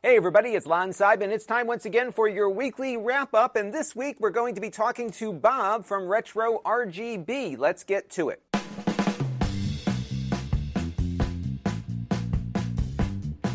Hey, everybody, it's Lon Seidman. It's time once again for your weekly wrap up. And this week we're going to be talking to Bob from Retro RGB. Let's get to it.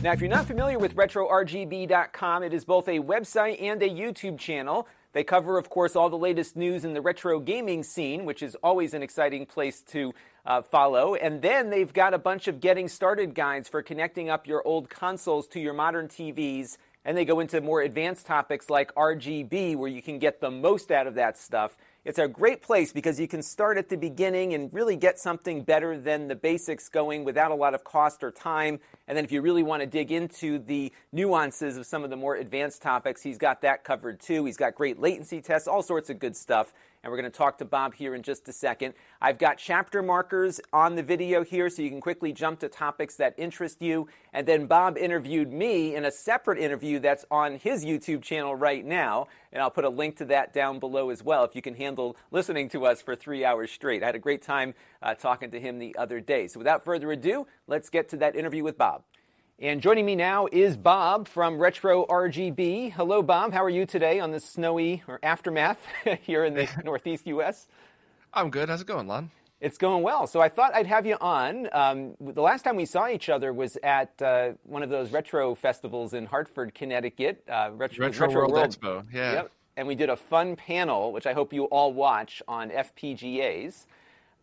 Now, if you're not familiar with RetroRGB.com, it is both a website and a YouTube channel. They cover, of course, all the latest news in the retro gaming scene, which is always an exciting place to uh, follow. And then they've got a bunch of getting started guides for connecting up your old consoles to your modern TVs. And they go into more advanced topics like RGB, where you can get the most out of that stuff. It's a great place because you can start at the beginning and really get something better than the basics going without a lot of cost or time. And then if you really want to dig into the nuances of some of the more advanced topics, he's got that covered too. He's got great latency tests, all sorts of good stuff and we're going to talk to Bob here in just a second. I've got chapter markers on the video here so you can quickly jump to topics that interest you. And then Bob interviewed me in a separate interview that's on his YouTube channel right now, and I'll put a link to that down below as well if you can handle listening to us for three hours straight. I had a great time uh, talking to him the other day. So without further ado, let's get to that interview with Bob. And joining me now is Bob from Retro RGB. Hello, Bob. How are you today on this snowy or aftermath here in the Northeast U.S.? I'm good. How's it going, Lon? It's going well. So I thought I'd have you on. Um, the last time we saw each other was at uh, one of those retro festivals in Hartford, Connecticut. Uh, retro, retro, retro, World, World Expo. Yeah. Yep. And we did a fun panel, which I hope you all watch on FPGAs.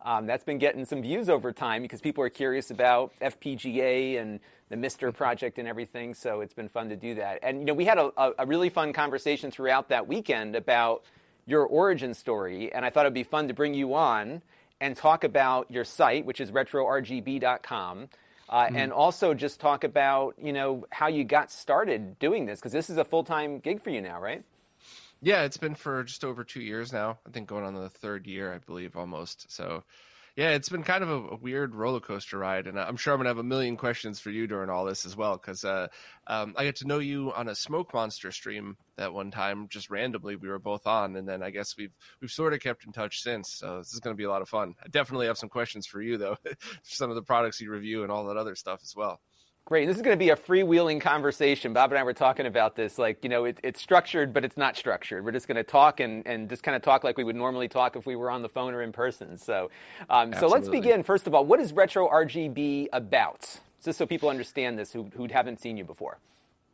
Um, that's been getting some views over time because people are curious about FPGA and the MiSTer project and everything. So it's been fun to do that. And you know, we had a, a really fun conversation throughout that weekend about your origin story, and I thought it'd be fun to bring you on and talk about your site, which is retrorgb.com. Uh, mm-hmm. And also just talk about you know how you got started doing this because this is a full time gig for you now, right? Yeah, it's been for just over two years now. I think going on the third year, I believe, almost. So yeah, it's been kind of a, a, weird roller coaster ride, and I'm sure I'm gonna have a million questions for you during all this as well, because uh, um, I got to know you on a Smoke Monster stream that one time, just randomly. We were both on, and then I guess we've we've sort of kept in touch since. So this is gonna be a lot of fun. I definitely have some questions for you though, some of the products you review and all that other stuff as well. Great. This is going to be a freewheeling conversation. Bob and I were talking about this. Like, you know, it, it's structured, but it's not structured. We're just going to talk and, and just kind of talk like we would normally talk if we were on the phone or in person. So, um, so let's begin. First of all, what is Retro RGB about? Just so people understand this who, who haven't seen you before.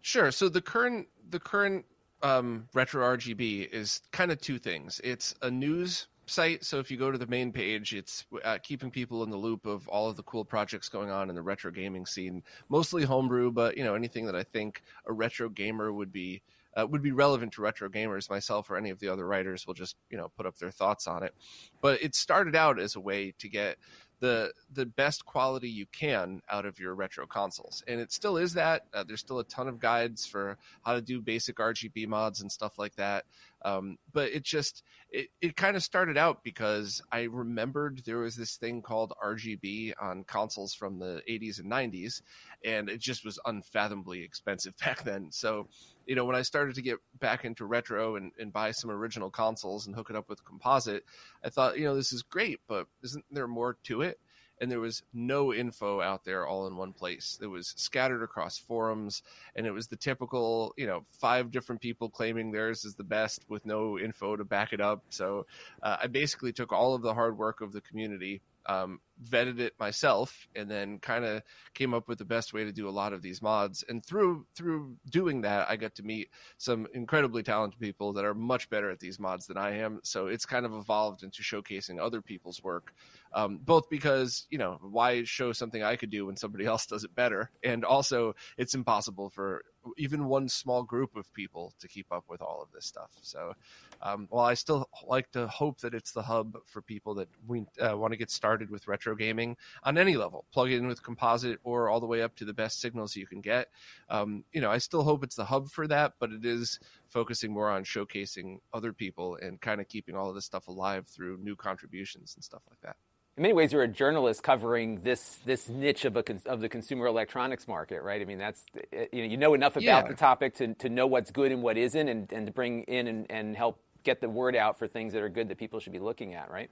Sure. So the current the current um, Retro RGB is kind of two things. It's a news site. So if you go to the main page, it's uh, keeping people in the loop of all of the cool projects going on in the retro gaming scene. Mostly homebrew, but you know anything that I think a retro gamer would be uh, would be relevant to retro gamers. Myself or any of the other writers will just you know put up their thoughts on it. But it started out as a way to get the the best quality you can out of your retro consoles. And it still is that uh, there's still a ton of guides for how to do basic rgb mods and stuff like that. Um, but it just it, it kind of started out because i remembered there was this thing called rgb on consoles from the 80s and 90s and it just was unfathomably expensive back then so you know, when I started to get back into retro and, and buy some original consoles and hook it up with composite, I thought, you know, this is great, but isn't there more to it? and there was no info out there all in one place. It was scattered across forums, and it was the typical, you know, five different people claiming theirs is the best with no info to back it up. So uh, I basically took all of the hard work of the community um, vetted it myself and then kind of came up with the best way to do a lot of these mods. And through through doing that i got to meet some incredibly talented people that are much better at these mods than i am. So it's kind of evolved into showcasing other people's work um, both because you know why show something i could do when somebody else does it better? And also it's impossible for even one small group of people to keep up with all of this stuff. So, um, while I still like to hope that it's the hub for people that we uh, want to get started with retro gaming on any level, plug in with composite or all the way up to the best signals you can get. Um, you know, I still hope it's the hub for that, but it is focusing more on showcasing other people and kind of keeping all of this stuff alive through new contributions and stuff like that in many ways, you're a journalist covering this this niche of a of the consumer electronics market, right? I mean, that's you know you know enough about yeah. the topic to, to know what's good and what isn't, and, and to bring in and, and help get the word out for things that are good that people should be looking at, right?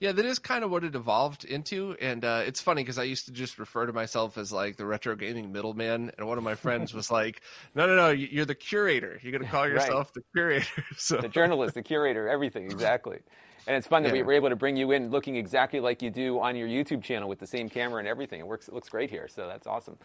Yeah, that is kind of what it evolved into, and uh, it's funny because I used to just refer to myself as like the retro gaming middleman, and one of my friends was like, "No, no, no, you're the curator. You're going to call yourself right. the curator." so the journalist, the curator, everything exactly. And it's fun that yeah. we were able to bring you in looking exactly like you do on your YouTube channel with the same camera and everything. It works. It looks great here, so that's awesome.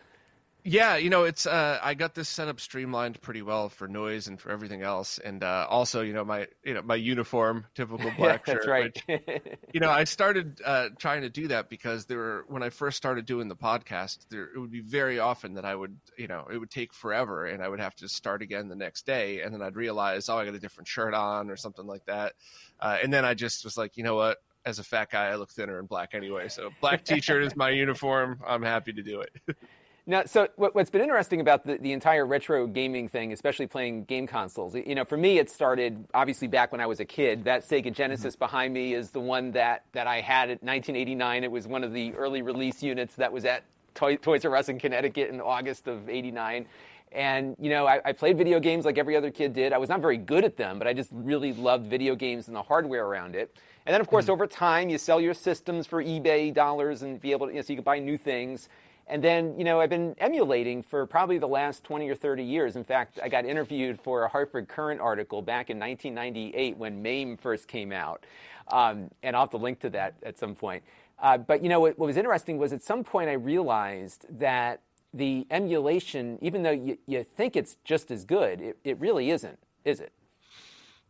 Yeah, you know, it's uh, I got this setup streamlined pretty well for noise and for everything else, and uh, also, you know, my you know my uniform, typical black yeah, that's shirt. right. Which, you know, I started uh, trying to do that because there were when I first started doing the podcast, there it would be very often that I would, you know, it would take forever, and I would have to start again the next day, and then I'd realize, oh, I got a different shirt on or something like that, uh, and then I just was like, you know what, as a fat guy, I look thinner in black anyway. So black t-shirt is my uniform. I'm happy to do it. Now, so what, has been interesting about the, the entire retro gaming thing, especially playing game consoles, you know, for me, it started obviously back when I was a kid. That Sega Genesis mm-hmm. behind me is the one that, that I had in 1989. It was one of the early release units that was at Toy, Toys R Us in Connecticut in August of 89. And, you know, I, I, played video games like every other kid did. I was not very good at them, but I just really loved video games and the hardware around it. And then, of course, mm-hmm. over time, you sell your systems for eBay dollars and be able to, you know, so you can buy new things. And then, you know, I've been emulating for probably the last 20 or 30 years. In fact, I got interviewed for a Hartford Courant article back in 1998 when MAME first came out. Um, and I'll have to link to that at some point. Uh, but, you know, what, what, was interesting was at some point I realized that the emulation, even though you, you think it's just as good, it, it really isn't, is it?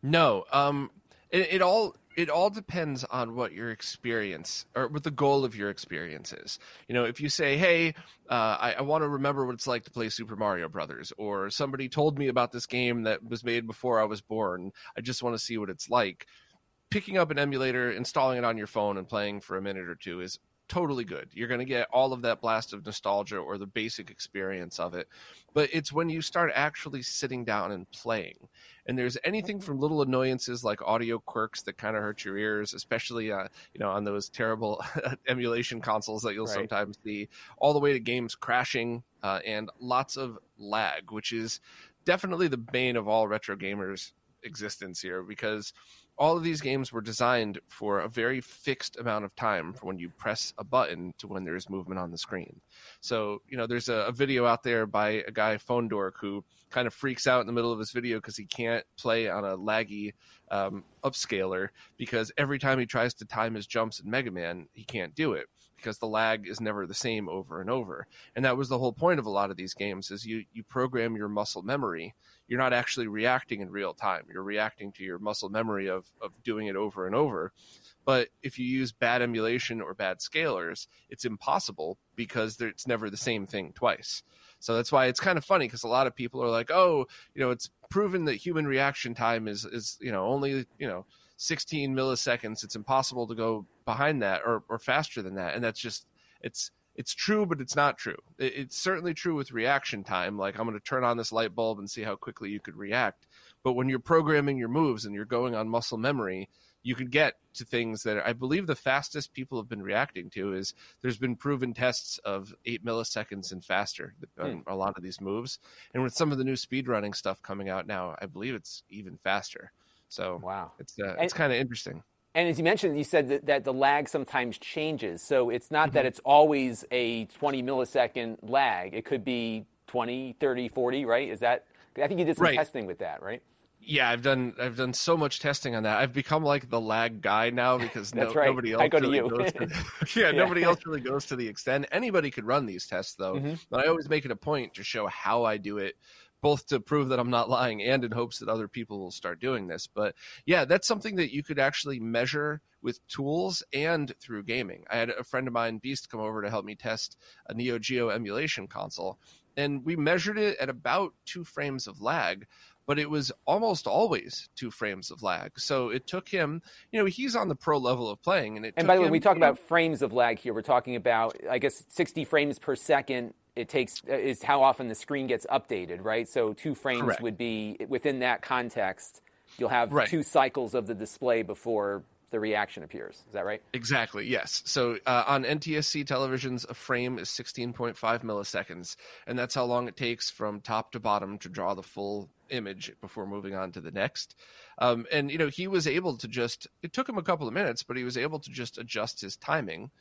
No. Um, it, it all it all depends on what your experience or what the goal of your experience is. You know, if you say, "Hey, uh, I, I want to remember what it's like to play Super Mario Brothers," or somebody told me about this game that was made before I was born, I just want to see what it's like. Picking up an emulator, installing it on your phone, and playing for a minute or two is totally good. You're going to get all of that blast of nostalgia or the basic experience of it. But it's when you start actually sitting down and playing. And there's anything from little annoyances like audio quirks that kind of hurt your ears, especially uh, you know on those terrible emulation consoles that you'll right. sometimes see, all the way to games crashing uh, and lots of lag, which is definitely the bane of all retro gamers' existence here because all of these games were designed for a very fixed amount of time from when you press a button to when there's movement on the screen. So, you know, there's a, a video out there by a guy, Phone Dork, who kind of freaks out in the middle of his video because he can't play on a laggy um, upscaler because every time he tries to time his jumps in Mega Man, he can't do it because the lag is never the same over and over. And that was the whole point of a lot of these games is you you program your muscle memory you're not actually reacting in real time. You're reacting to your muscle memory of, of doing it over and over. But if you use bad emulation or bad scalers, it's impossible because it's never the same thing twice. So that's why it's kind of funny because a lot of people are like, oh, you know, it's proven that human reaction time is is you know only you know 16 milliseconds. It's impossible to go behind that or or faster than that, and that's just it's it's true, but it's not true. It's certainly true with reaction time. Like I'm going to turn on this light bulb and see how quickly you could react. But when you're programming your moves and you're going on muscle memory, you can get to things that I believe the fastest people have been reacting to is there's been proven tests of eight milliseconds and faster on hmm. a lot of these moves. And with some of the new speed running stuff coming out now, I believe it's even faster. So wow, it's uh, it's kind of interesting. And as you mentioned, you said that, that the lag sometimes changes. So it's not mm-hmm. that it's always a 20 millisecond lag. It could be 20, 30, 40, right? Is that, I think you did some right. testing with that, right? Yeah, I've done I've done so much testing on that. I've become like the lag guy now because no, right. nobody else go really to goes to yeah, yeah, nobody else really goes to the extent. Anybody could run these tests though. Mm-hmm. But I always make it a point to show how I do it both to prove that I'm not lying and in hopes that other people will start doing this. But yeah, that's something that you could actually measure with tools and through gaming. I had a friend of mine, Beast, come over to help me test a Neo Geo emulation console, and we measured it at about two frames of lag. But it was almost always two frames of lag. So it took him, you know, he's on the pro level of playing. And, and by the way, him, we talk about frames of lag here. We're talking about, I guess, 60 frames per second it takes uh, is how often the screen gets updated, right? So two frames Correct. would be within that context. You'll have right. two cycles of the display before the reaction appears. Is that right? Exactly. Yes. So uh, on NTSC televisions, a frame is 16.5 milliseconds, and that's how long it takes from top to bottom to draw the full image before moving on to the next. Um, and you know, he was able to just. It took him a couple of minutes, but he was able to just adjust his timing.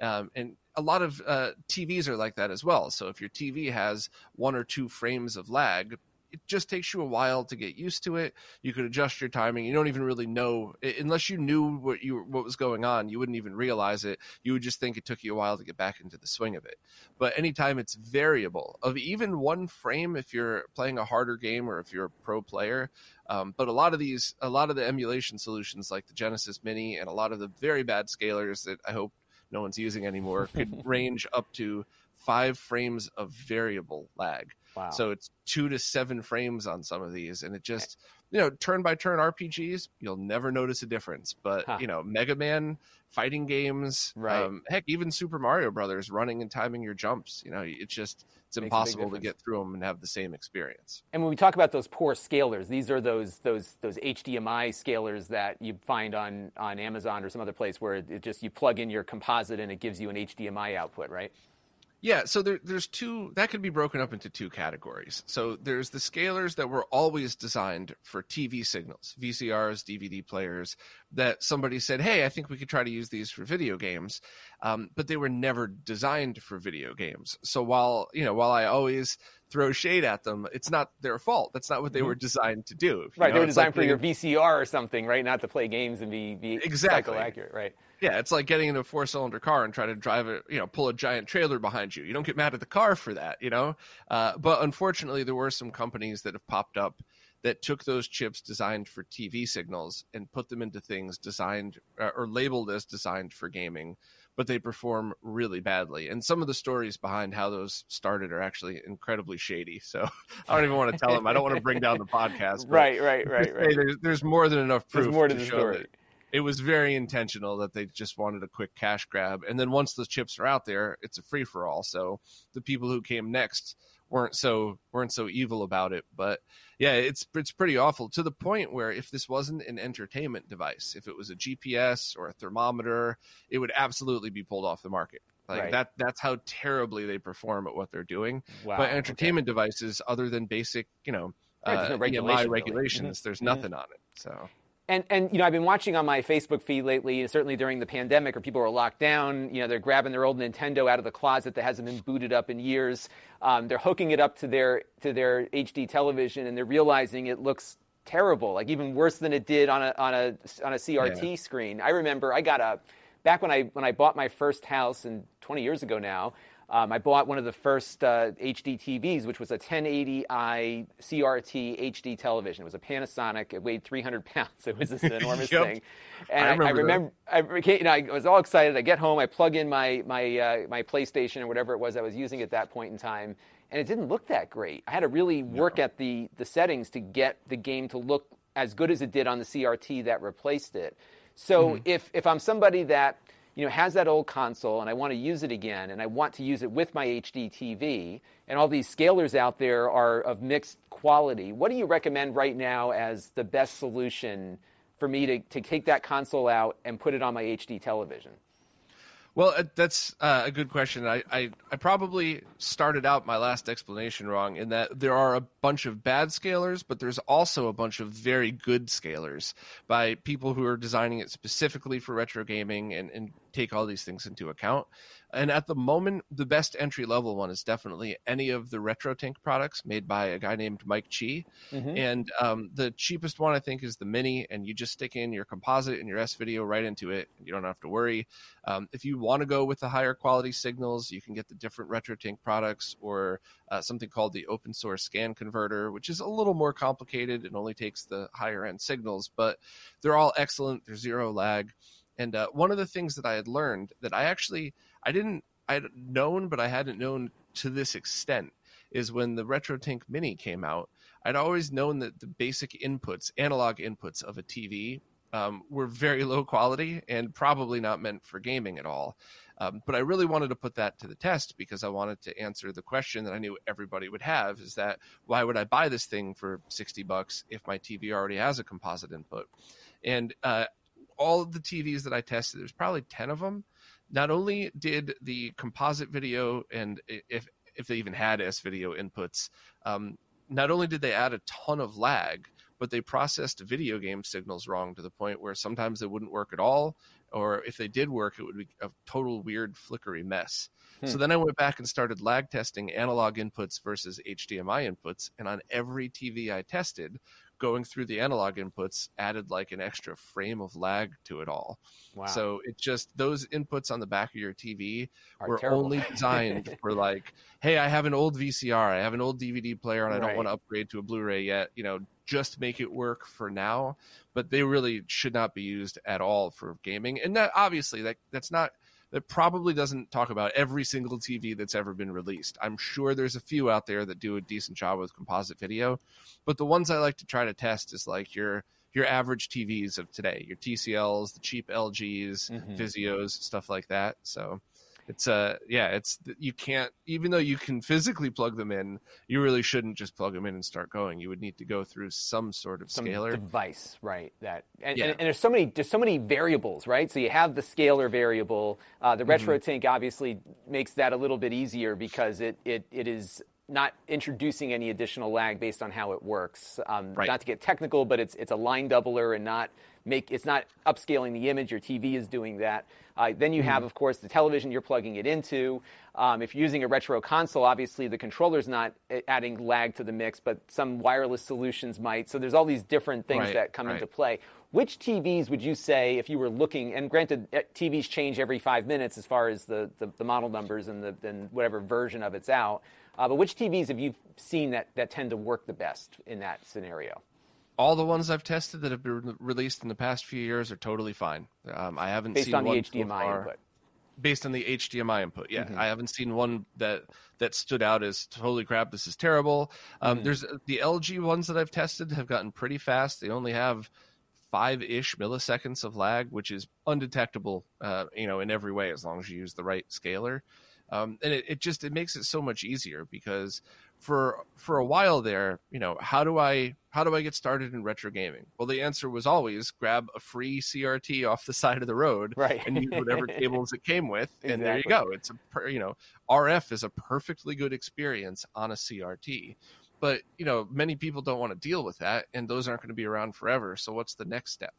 Um, and a lot of uh, TVs are like that as well. So if your TV has one or two frames of lag, it just takes you a while to get used to it. You could adjust your timing. You don't even really know unless you knew what you what was going on. You wouldn't even realize it. You would just think it took you a while to get back into the swing of it. But anytime it's variable of even one frame, if you're playing a harder game or if you're a pro player, um, but a lot of these, a lot of the emulation solutions like the Genesis Mini and a lot of the very bad scalers that I hope no one's using anymore could range up to five frames of variable lag. Wow. So it's two to seven frames on some of these, and it just you know turn by turn RPGs, you'll never notice a difference. But huh. you know, Mega Man fighting games, right? Um, heck, even Super Mario Brothers running and timing your jumps. You know, it's just it's impossible to get through them and have the same experience. And when we talk about those poor scalers, these are those those those HDMI scalers that you find on on Amazon or some other place where it just you plug in your composite and it gives you an HDMI output, right? Yeah, so there, there's two that could be broken up into two categories. So there's the scalers that were always designed for TV signals, VCRs, DVD players, that somebody said, "Hey, I think we could try to use these for video games," um, but they were never designed for video games. So while you know, while I always throw shade at them, it's not their fault. That's not what they mm-hmm. were designed to do. Right, know? they were designed like for your VCR or something, right? Not to play games and be, be exactly accurate, right? Yeah, it's like getting into a four cylinder car and trying to drive it, you know, pull a giant trailer behind you. You don't get mad at the car for that, you know? Uh, but unfortunately, there were some companies that have popped up that took those chips designed for TV signals and put them into things designed uh, or labeled as designed for gaming, but they perform really badly. And some of the stories behind how those started are actually incredibly shady. So I don't even want to tell them. I don't want to bring down the podcast. right, right, right, right. There's, there's, more than enough proof there's more to, to the show story. that it was very intentional that they just wanted a quick cash grab. And then once the chips are out there, it's a free for all. So the people who came next weren't so weren't so evil about it. But yeah, it's it's pretty awful to the point where if this wasn't an entertainment device, if it was a GPS or a thermometer, it would absolutely be pulled off the market. Like right. that that's how terribly they perform at what they're doing. Wow, but entertainment okay. devices, other than basic, you know, right, uh, no regulation, regulations, really. there's nothing on it. So and and you know I've been watching on my Facebook feed lately, certainly during the pandemic, where people are locked down. You know they're grabbing their old Nintendo out of the closet that hasn't been booted up in years. Um, they're hooking it up to their to their HD television, and they're realizing it looks terrible, like even worse than it did on a on a on a CRT yeah. screen. I remember I got a back when I when I bought my first house, and 20 years ago now. Um, I bought one of the first uh, HD TVs, which was a 1080i CRT HD television. It was a Panasonic. It weighed 300 pounds. It was this enormous yep. thing. And I remember, I, I, remember I, you know, I, was all excited. I get home, I plug in my my uh, my PlayStation or whatever it was I was using at that point in time, and it didn't look that great. I had to really work no. at the the settings to get the game to look as good as it did on the CRT that replaced it. So mm-hmm. if if I'm somebody that you know, has that old console and I want to use it again and I want to use it with my HD TV and all these scalers out there are of mixed quality, what do you recommend right now as the best solution for me to, to take that console out and put it on my HD television? Well, uh, that's uh, a good question. I, I, I, probably started out my last explanation wrong in that there are a bunch of bad scalers, but there's also a bunch of very good scalers by people who are designing it specifically for retro gaming and, and take all these things into account. And at the moment, the best entry level one is definitely any of the RetroTink products made by a guy named Mike Chi. Mm-hmm. And um, the cheapest one, I think, is the Mini, and you just stick in your composite and your S video right into it. You don't have to worry. Um, if you want to go with the higher quality signals, you can get the different RetroTink products or uh, something called the open source scan converter, which is a little more complicated and only takes the higher end signals, but they're all excellent. They're zero lag. And uh, one of the things that I had learned that I actually I didn't I'd known, but I hadn't known to this extent is when the RetroTink Mini came out. I'd always known that the basic inputs, analog inputs of a TV, um, were very low quality and probably not meant for gaming at all. Um, but I really wanted to put that to the test because I wanted to answer the question that I knew everybody would have: is that why would I buy this thing for sixty bucks if my TV already has a composite input? And uh, all of the TVs that I tested, there's probably 10 of them. Not only did the composite video and if if they even had S video inputs, um, not only did they add a ton of lag, but they processed video game signals wrong to the point where sometimes they wouldn't work at all, or if they did work, it would be a total weird flickery mess. Hmm. So then I went back and started lag testing analog inputs versus HDMI inputs, and on every TV I tested, going through the analog inputs added like an extra frame of lag to it all. Wow. So it just those inputs on the back of your TV Are were terrible. only designed for like, hey, I have an old VCR, I have an old DVD player, and I don't want to upgrade to a Blu-ray yet. You know, just make it work for now. But they really should not be used at all for gaming. And that obviously that that's not that probably doesn't talk about every single TV that's ever been released. I'm sure there's a few out there that do a decent job with composite video, but the ones I like to try to test is like your your average TVs of today, your TCLs, the cheap LGs, mm-hmm. Vizios, stuff like that. So it's uh yeah it's you can't even though you can physically plug them in you really shouldn't just plug them in and start going you would need to go through some sort of some scaler device right that and, yeah. and, and, there's so many there's so many variables right so you have the scaler variable uh, the retro mm-hmm. obviously makes that a little bit easier because it it, it is not introducing any additional lag based on how it works. Um, right. Not to get technical, but it's it's a line doubler and not make it's not upscaling the image. Your TV is doing that. Uh, then you mm-hmm. have, of course, the television you're plugging it into. Um, if you're using a retro console, obviously the controller's not uh, adding lag to the mix, but some wireless solutions might. So there's all these different things right, that come right. into play. Which TVs would you say, if you were looking, and granted, uh, TVs change every five minutes as far as the, the, the model numbers and, the, and whatever version of it's out, uh, but which TVs have you seen that, that tend to work the best in that scenario? all the ones I've tested that have been released in the past few years are totally fine. Um, I haven't based seen on the HDMI so input. Based on the HDMI input, yeah, mm-hmm. I haven't seen one that that stood out as holy crap, this is terrible. Um, mm-hmm. There's the LG ones that I've tested have gotten pretty fast. They only have five ish milliseconds of lag, which is undetectable, uh, you know, in every way as long as you use the right scaler. Um, and it, it just it makes it so much easier because for for a while there, you know, how do I how do I get started in retro gaming? Well, the answer was always grab a free CRT off the side of the road, right. and use whatever cables it came with, exactly. and there you go. It's a you know, RF is a perfectly good experience on a CRT. But you know, many people don't want to deal with that, and those aren't going to be around forever. So what's the next step?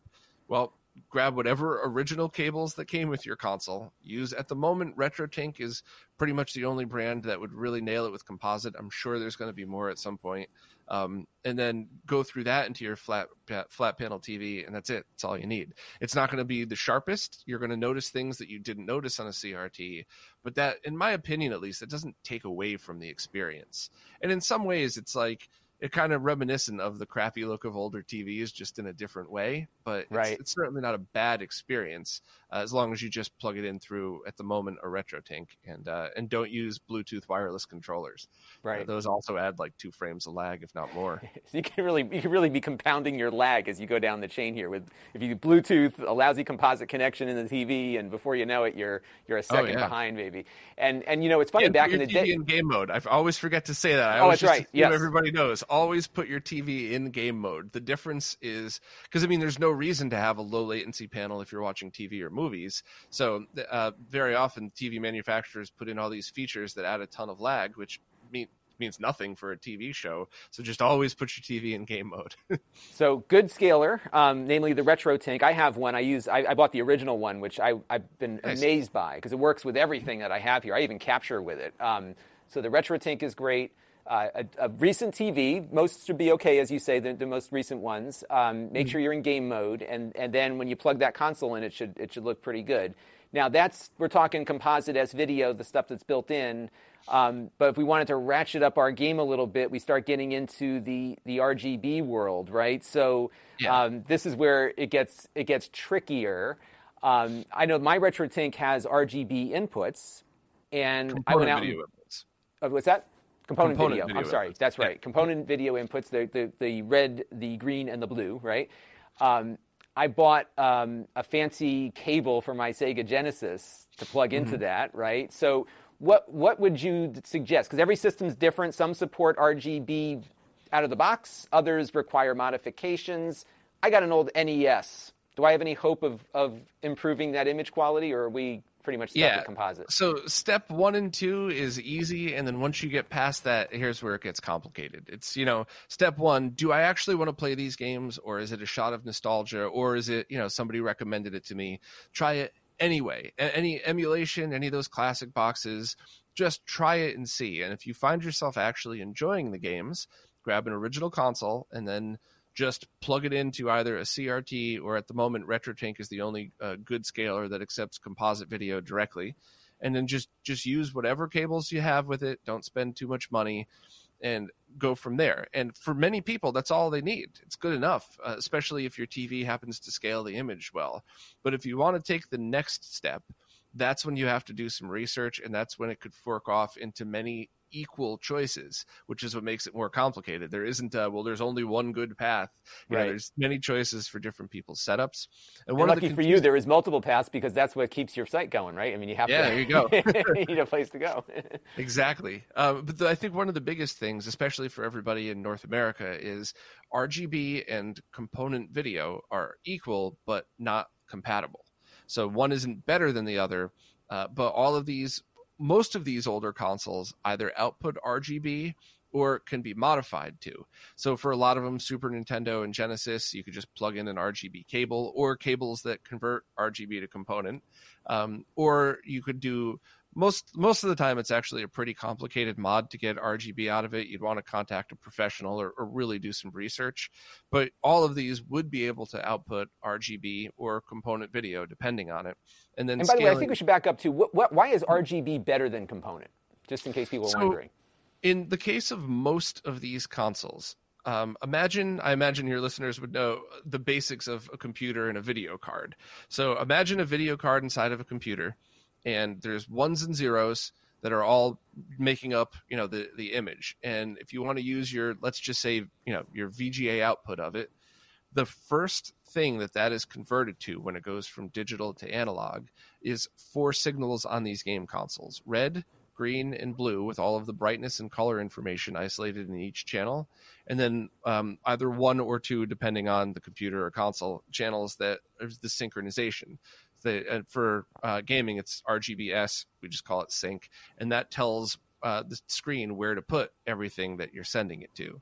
Well, grab whatever original cables that came with your console. Use at the moment RetroTink is pretty much the only brand that would really nail it with composite. I'm sure there's going to be more at some point. Um, and then go through that into your flat flat panel TV, and that's it. That's all you need. It's not going to be the sharpest. You're going to notice things that you didn't notice on a CRT, but that, in my opinion, at least, it doesn't take away from the experience. And in some ways, it's like it kind of reminiscent of the crappy look of older TVs, just in a different way. But it's, right. it's certainly not a bad experience uh, as long as you just plug it in through at the moment a RetroTink and uh, and don't use Bluetooth wireless controllers. Uh, right. Uh, those also add like two frames of lag, if not more. so you can really you can really be compounding your lag as you go down the chain here. With if you Bluetooth a lousy composite connection in the TV, and before you know it, you're you're a oh, second oh, yeah. behind maybe. And and you know it's funny yeah, back in the TV day in game mode. I always forget to say that. I oh, that's right. Yes. everybody knows always put your TV in game mode. The difference is because I mean, there's no reason to have a low latency panel if you're watching TV or movies. So uh, very often, TV manufacturers put in all these features that add a ton of lag, which mean, means nothing for a TV show. So just always put your TV in game mode. so good scaler, um, namely the RetroTink. I have one. I use. I, I bought the original one, which I, have been nice. amazed by because it works with everything that I have here. I even capture with it. Um, so the RetroTink is great a, a, recent TV. Most should be okay, as you say, the, the most recent ones. Um, make mm-hmm. sure you're in game mode, and, and then when you plug that console in, it should it should look pretty good. Now that's we're talking composite S video, the stuff that's built in. Um, but if we wanted to ratchet up our game a little bit, we start getting into the the RGB world, right? So yeah. um, this is where it gets it gets trickier. Um, I know my RetroTink has RGB inputs, and I went out. Video inputs. Uh, what's that? Component, component video. video. I'm sorry, inputs. that's right. Yeah. Component video inputs, the, the, the red, the green, and the blue, right? Um, I bought um, a fancy cable for my Sega Genesis to plug into mm-hmm. that, right? So, what what would you suggest? Because every system's different. Some support RGB out of the box. Others require modifications. I got an old NES Do I have any hope of, of improving that image quality, or are we pretty much Yeah. composite? So step one and two is easy, and then once you get past that, here's where it gets complicated. It's you know, step one: do I actually want to play these games, or is it a shot of nostalgia, or is it you know somebody recommended it to me? Try it anyway. Any emulation, any of those classic boxes, just try it and see. And if you find yourself actually enjoying the games, grab an original console and then just plug it into either a CRT or at the moment RetroTink is the only uh, good scaler that accepts composite video directly. And then just just use whatever cables you have with it. Don't spend too much money and go from there. And for many people that's all they need. It's good enough uh, especially if your TV happens to scale the image well. But if you want to take the next step that's when you have to do some research and that's when it could fork off into many equal choices which is what makes it more complicated there isn't a, well there's only one good path you know, there's many choices for different people's setups and And one of the lucky for you, there is multiple paths because that's what keeps your site going, right? I mean, you have Yeah, to. there you go. you need a place to go. Exactly. Um, but the, I think one of the biggest things, especially for everybody in North America, is RGB and component video are equal but not compatible. So one isn't better than the other, uh, but all of these, most of these older consoles either output RGB or can be modified to. So for a lot of them, Super Nintendo and Genesis, you could just plug in an RGB cable or cables that convert RGB to component, um, or you could do most most of the time it's actually a pretty complicated mod to get RGB out of it. You'd want to contact a professional or, or really do some research. But all of these would be able to output RGB or component video depending on it. And then And by the way, I think we should back up to what, what, why is RGB better than component? Just in case people are So- wondering. in the case of most of these consoles, um, imagine I imagine your listeners would know the basics of a computer and a video card. So imagine a video card inside of a computer, and there's ones and zeros that are all making up you know the the image. And if you want to use your let's just say you know your VGA output of it, the first thing that that is converted to when it goes from digital to analog is four signals on these game consoles: red, green and blue with all of the brightness and color information isolated in each channel and then um, either one or two depending on the computer or console channels that is the synchronization the, uh, for uh, gaming it's rgbs we just call it sync and that tells uh, the screen where to put everything that you're sending it to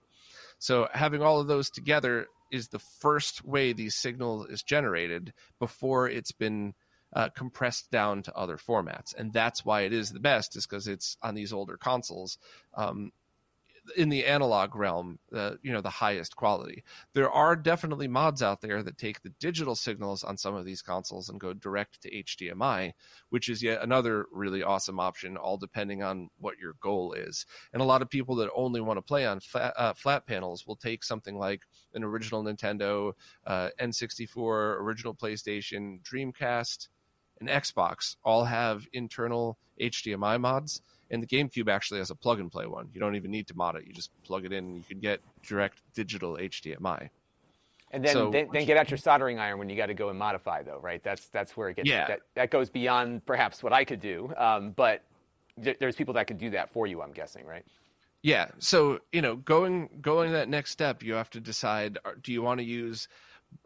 so having all of those together is the first way these signal is generated before it's been uh, compressed down to other formats, and that's why it is the best. Is because it's on these older consoles. Um, in the analog realm, uh, you know, the highest quality. There are definitely mods out there that take the digital signals on some of these consoles and go direct to HDMI, which is yet another really awesome option, all depending on what your goal is. And a lot of people that only want to play on flat, uh, flat panels will take something like an original Nintendo, uh, N64, original PlayStation, Dreamcast, and Xbox all have internal HDMI mods and the GameCube actually has a plug and play one. You don't even need to mod it. You just plug it in and you can get direct digital HDMI. And then, So- then, then get out your soldering iron when you got to go and modify, though, right? That's that's where it gets. Yeah. That, that goes beyond perhaps what I could do, um, but th- there's people that could do that for you. I'm guessing, right? Yeah. So, you know, going going that next step, you have to decide do you want to use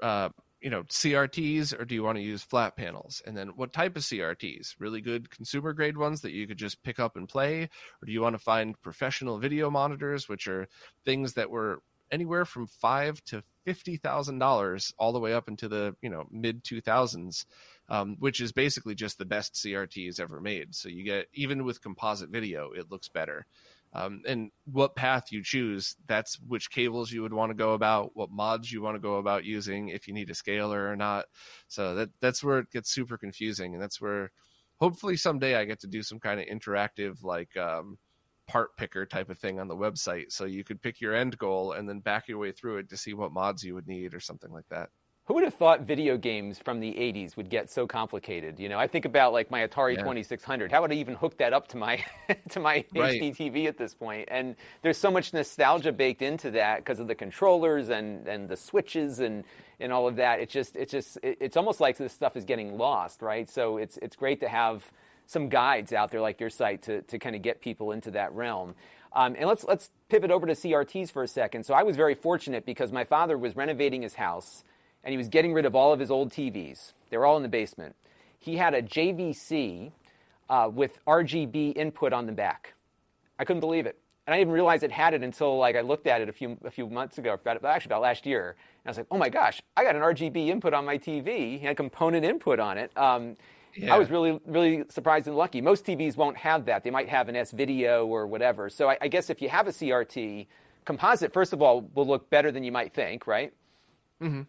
uh, you know, CRTs or do you want to use flat panels? And then what type of CRTs? Really good consumer grade ones that you could just pick up and play or do you want to find professional video monitors which are things that were anywhere from 5 to $50,000 all the way up into the, you know, mid 2000s. Um, which is basically just the best CRTs ever made. So you get even with composite video, it looks better. Um, and what path you choose, that's which cables you would want to go about, what mods you want to go about using, if you need a scaler or not. So that that's where it gets super confusing, and that's where hopefully someday I get to do some kind of interactive like um, part picker type of thing on the website, so you could pick your end goal and then back your way through it to see what mods you would need or something like that. Who would have thought video games from the 80s would get so complicated? You know, I think about like my Atari Yeah. 2600. How would I even hook that up to my to my Right. HD TV at this point? And there's so much nostalgia baked into that because of the controllers and and the switches and and all of that. It's just it's just it- it's almost like this stuff is getting lost, right? So it's it's great to have some guides out there like your site to to kind of get people into that realm. Um, and let's let's pivot over to CRTs for a second. So I was very fortunate because my father was renovating his house and he was getting rid of all of his old TVs. They were all in the basement. He had a JVC uh, with RGB input on the back. I couldn't believe it. And I didn't even realize it had it until like I looked at it a few a few months ago, actually about last year. And I was like, oh my gosh, I got an RGB input on my TV. He had component input on it. Um, yeah. I was really, really surprised and lucky. Most TVs won't have that. They might have an S video or whatever. So I, I guess if you have a CRT, composite, first of all, will look better than you might think, right? Mm-hmm.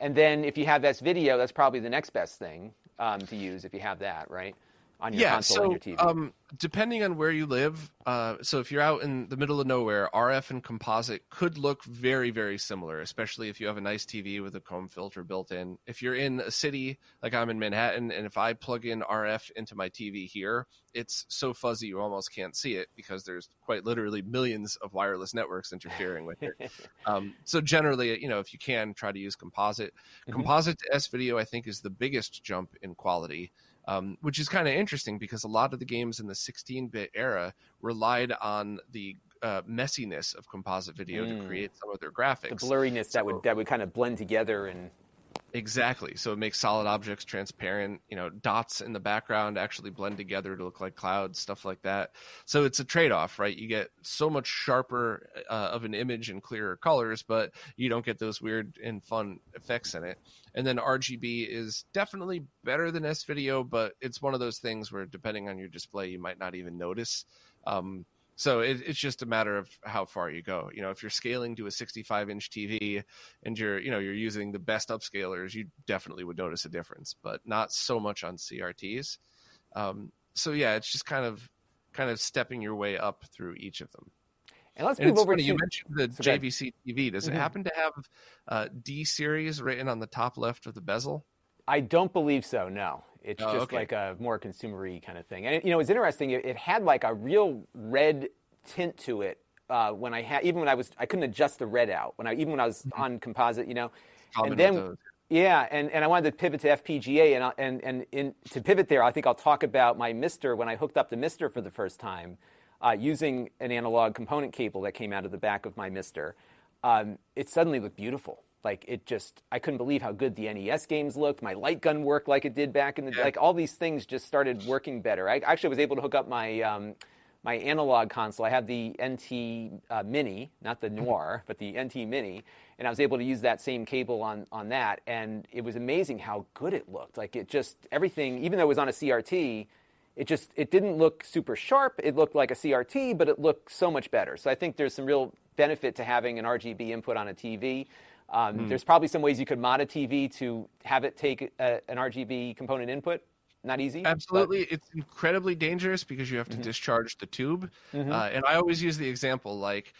And then if you have S video, that's probably the next best thing um, to use if you have that, right? On your yeah, console so, and your TV. Um, depending on where you live, uh, so if you're out in the middle of nowhere, RF and composite could look very, very similar, especially if you have a nice TV with a comb filter built in. If you're in a city like I'm in Manhattan, and if I plug in RF into my TV here, it's so fuzzy you almost can't see it because there's quite literally millions of wireless networks interfering with it. um, so generally, you know, if you can try to use composite, mm-hmm. composite to S video, I think is the biggest jump in quality um, which is kind of interesting because a lot of the games in the 16-bit era relied on the uh, messiness of composite video mm. to create some of their graphics. The blurriness so, that would that would kind of blend together and Exactly. So it makes solid objects transparent. You know, dots in the background actually blend together to look like clouds, stuff like that. So it's a trade off, right? You get so much sharper uh, of an image and clearer colors, but you don't get those weird and fun effects in it. And then RGB is definitely better than S video, but it's one of those things where depending on your display, you might not even notice. Um, so it, it's just a matter of how far you go. You know, if you're scaling to a 65 inch TV and you're, you know, you're using the best upscalers, you definitely would notice a difference, but not so much on CRTs. Um, so yeah, it's just kind of, kind of stepping your way up through each of them. And let's and move over funny, to you mentioned the JVC TV. Does mm-hmm. it happen to have uh, D series written on the top left of the bezel? I don't believe so. No, it's oh, just okay. like a more consumery kind of thing. And it, you know, it's interesting. It, it, had like a real red tint to it uh, when I had even when I was I couldn't adjust the red out when I even when I was mm-hmm. on composite. You know, and then. Yeah, and, and I wanted to pivot to FPGA, and and and in, to pivot there, I think I'll talk about my MiSTer when I hooked up the MiSTer for the first time, uh, using an analog component cable that came out of the back of my MiSTer. Um, it suddenly looked beautiful. Like it just, I couldn't believe how good the NES games looked. My light gun worked like it did back in the yeah. like all these things just started working better. I actually was able to hook up my um, my analog console. I have the NT uh, Mini, not the mm-hmm. Noir, but the NT Mini, and I was able to use that same cable on on that, and it was amazing how good it looked. Like it just everything, even though it was on a CRT, it just it didn't look super sharp. It looked like a CRT, but it looked so much better. So I think there's some real benefit to having an RGB input on a TV. Um, mm. There's probably some ways you could mod a TV to have it take a, an RGB component input. Not easy. Absolutely, but... it's incredibly dangerous because you have to mm-hmm. discharge the tube. Mm-hmm. Uh, and I always use the example like.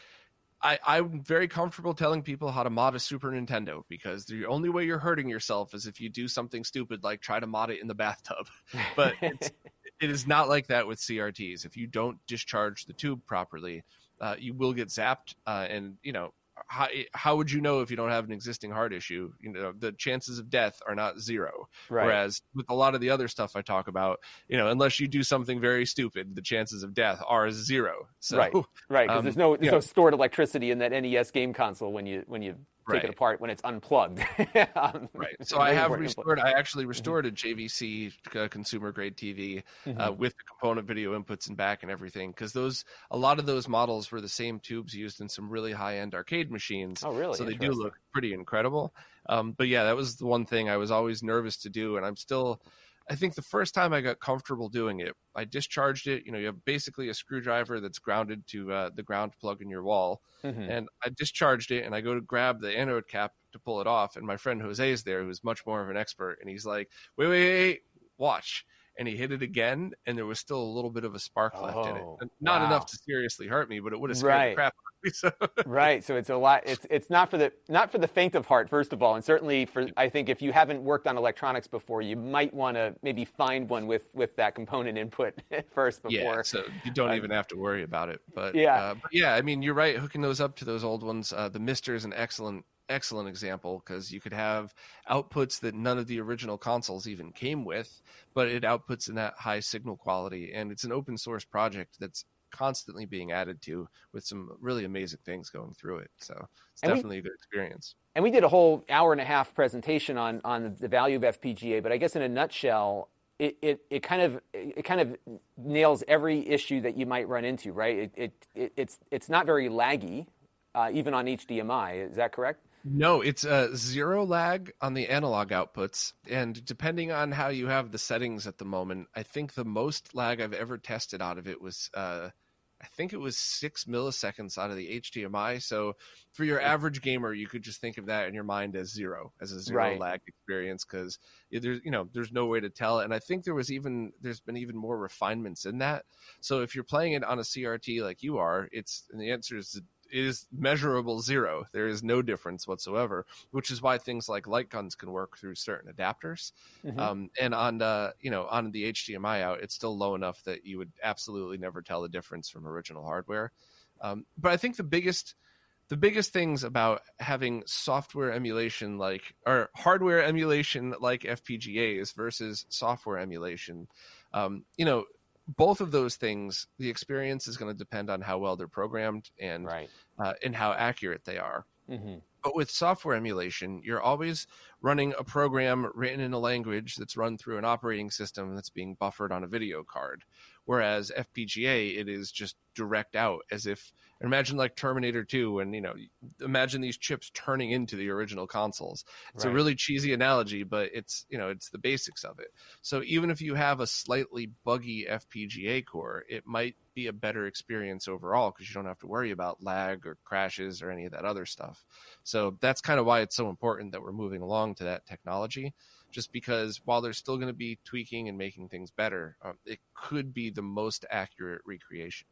I, am very comfortable telling people how to mod a Super Nintendo because the only way you're hurting yourself is if you do something stupid like try to mod it in the bathtub. But it's, it is not like that with CRTs. If you don't discharge the tube properly, uh, you will get zapped. Uh, and you know, how, how would you know if you don't have an existing heart issue? You know, the chances of death are not zero. Right. Whereas with a lot of the other stuff I talk about, you know, unless you do something very stupid, the chances of death are zero. So, right, right, because um, there's no there's no stored electricity in that NES game console when you when you take it apart when it's unplugged. um, right. So I have restored. I actually mm-hmm. restored a JVC uh, consumer grade TV uh, mm-hmm. uh, with the component video inputs and back and everything because those a lot of those models were the same tubes used in some really high end arcade machines. Oh, really? So they do look pretty incredible. Um, but yeah, that was the one thing I was always nervous to do, and I'm still I think the first time I got comfortable doing it, I discharged it. You know, you have basically a screwdriver that's grounded to uh, the ground plug in your wall, mm-hmm. and I discharged it, and I go to grab the anode cap to pull it off, and my friend Jose is there, who's much more of an expert, and he's like, "Wait, wait, wait, watch." And he hit it again, and there was still a little bit of a spark oh, left in it. Oh, not wow. enough to seriously hurt me, but it would have scared right. the crap out of me. So. right. So it's a lot. It's it's not for the not for the faint of heart, first of all, and certainly for I think if you haven't worked on electronics before, you might want to maybe find one with with that component input first before. Yeah. So you don't uh, even have to worry about it. But yeah, uh, but yeah. I mean, you're right. Hooking those up to those old ones, uh, the MiSTer is an excellent excellent example because you could have outputs that none of the original consoles even came with, but it outputs in that high signal quality. And it's an open source project that's constantly being added to with some really amazing things going through it. So it's And we- definitely a good experience. And we did a whole hour and a half presentation on on the value of FPGA, but I guess in a nutshell, it, it, it kind of it kind of nails every issue that you might run into, right? It, it, it it's it's not very laggy, uh, even on HDMI. Is that correct? No, it's a zero lag on the analog outputs, and depending on how you have the settings at the moment, I think the most lag I've ever tested out of it was, uh, I think it was six milliseconds out of the HDMI. So for your average gamer, you could just think of that in your mind as zero, as a zero Right. lag experience, because there's you know there's no way to tell. And I think there was even there's been even more refinements in that. So if you're playing it on a CRT like you are, it's and the answer is is measurable zero. There is no difference whatsoever, which is why things like light guns can work through certain adapters. Mhm. Um, and on the you know on the HDMI out, it's still low enough that you would absolutely never tell the difference from original hardware. Um, but I think the biggest the biggest things about having software emulation like or hardware emulation like FPGAs versus software emulation, um, you know, both of those things, the experience is going to depend on how well they're programmed and right. uh, and how accurate they are. hmm But with software emulation, you're always running a program written in a language that's run through an operating system that's being buffered on a video card. Whereas FPGA, it is just direct out as if imagine like Terminator 2 and you know imagine these chips turning into the original consoles. It's a really cheesy analogy, but it's you know it's the basics of it. So even if you have a slightly buggy FPGA core, it might be a better experience overall because you don't have to worry about lag or crashes or any of that other stuff. So that's kind of why it's so important that we're moving along to that technology. Just because while they're still going to be tweaking and making things better, um, it could be the most accurate recreation.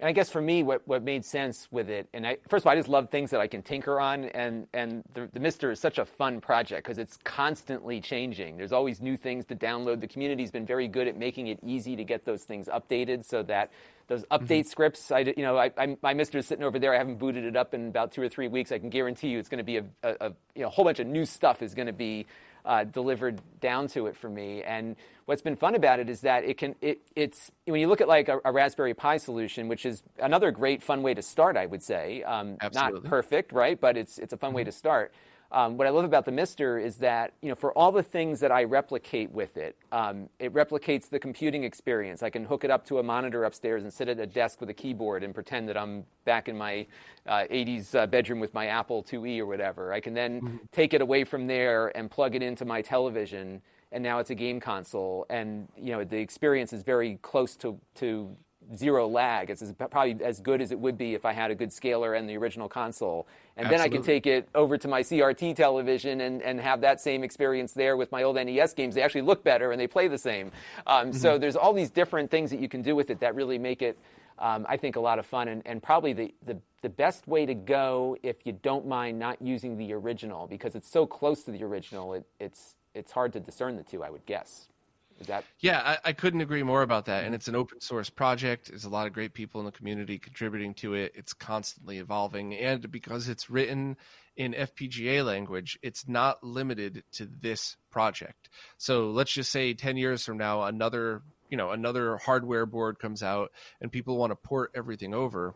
And I guess for me, what, what made sense with it, and I, first of all, I just love things that I can tinker on, and, and the, the MiSTer is such a fun project because it's constantly changing. There's always new things to download. The community's been very good at making it easy to get those things updated, so that those update scripts, I, you know, I, I, my MiSTer is sitting over there. I haven't booted it up in about two or three weeks. I can guarantee you, it's going to be a, a, a you know, whole bunch of new stuff is going to be uh, delivered down to it for me. And what's been fun about it is that it can it, it's when you look at like a, a Raspberry Pi solution, which is another great fun way to start, I would say. Um, not perfect, right? But it's it's a fun way to start. Um, what I love about the MiSTer is that you know for all the things that I replicate with it, um, it replicates the computing experience. I can hook it up to a monitor upstairs and sit at a desk with a keyboard and pretend that I'm back in my uh, 80s uh, bedroom with my Apple IIe or whatever. I can then take it away from there and plug it into my television, and now it's a game console. And you know the experience is very close to to zero lag. It's as, probably as good as it would be if I had a good scaler and the original console. And then I can take it over to my CRT television and, and have that same experience there with my old NES games. They actually look better and they play the same. Um, So there's all these different things that you can do with it that really make it, um, I think, a lot of fun and, and probably the, the, the best way to go if you don't mind not using the original because it's so close to the original. It, it's it's hard to discern the two. I would guess. Is that Yeah, I, I couldn't agree more about that. And mm-hmm. it's an open source project. There's a lot of great people in the community contributing to it. It's constantly evolving. And because it's written in FPGA language, it's not limited to this project. So let's just say 10 years from now, another you know another hardware board comes out and people want to port everything over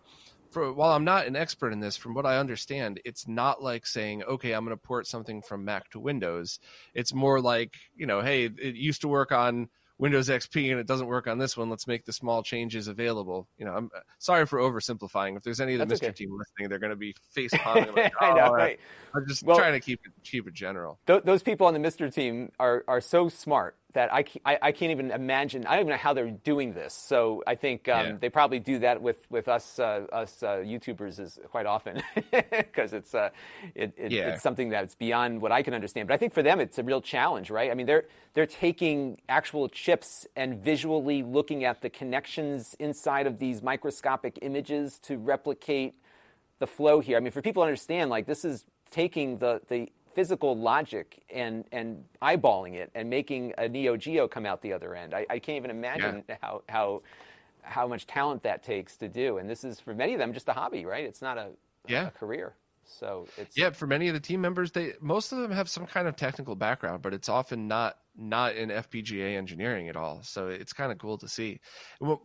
for while I'm not an expert in this, from what I understand, it's not like saying, okay, I'm going to port something from Mac to Windows. It's more like, you know, hey, it used to work on Windows XP and it doesn't work on this one. Let's make the small changes available. You know, I'm sorry for oversimplifying. If there's any of the That's MiSTer okay. Team listening, they're going to be face palming. Like, I know, "Oh, right? I'm just Well- trying to keep it keep it general. Th- those people on the MiSTer team are, are so smart that I, I, I can't even imagine. I don't even know how they're doing this. So I think um, Yeah. they probably do that with with us uh, us uh, YouTubers is quite often because it's uh, it, it, Yeah. it's something that's beyond what I can understand. But I think for them it's a real challenge, right? I mean they're they're taking actual chips and visually looking at the connections inside of these microscopic images to replicate the flow here. I mean, for people to understand, like this is taking the the physical logic and and eyeballing it and making a Neo Geo come out the other end. I, I can't even imagine how how how much talent that takes to do. And this is for many of them just a hobby, right? It's not a, Yeah. a career. So it's Yeah, for many of the team members, they most of them have some kind of technical background, but it's often not not in FPGA engineering at all. So it's kind of cool to see.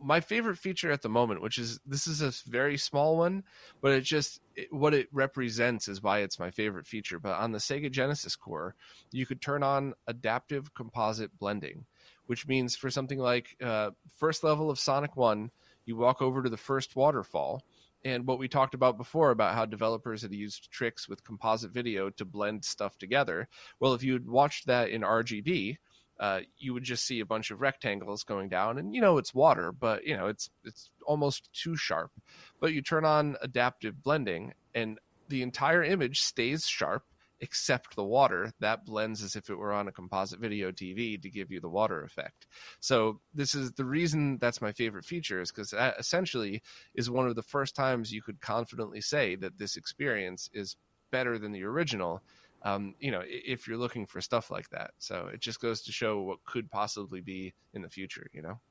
My favorite feature at the moment, which is this is a very small one, but it just it, what it represents is why it's my favorite feature. But on the Sega Genesis core, you could turn on adaptive composite blending, which means for something like uh, first level of Sonic One, you walk over to the first waterfall and what we talked about before about how developers had used tricks with composite video to blend stuff together. Well, if you'd watched that in RGB, uh, you would just see a bunch of rectangles going down, and you know it's water, but you know it's it's almost too sharp. But you turn on adaptive blending, and the entire image stays sharp except the water that blends as if it were on a composite video TV to give you the water effect. So this is the reason that's my favorite feature is because that essentially is one of the first times you could confidently say that this experience is better than the original. Um, you know, if you're looking for stuff like that. So it just goes to show what could possibly be in the future, you know?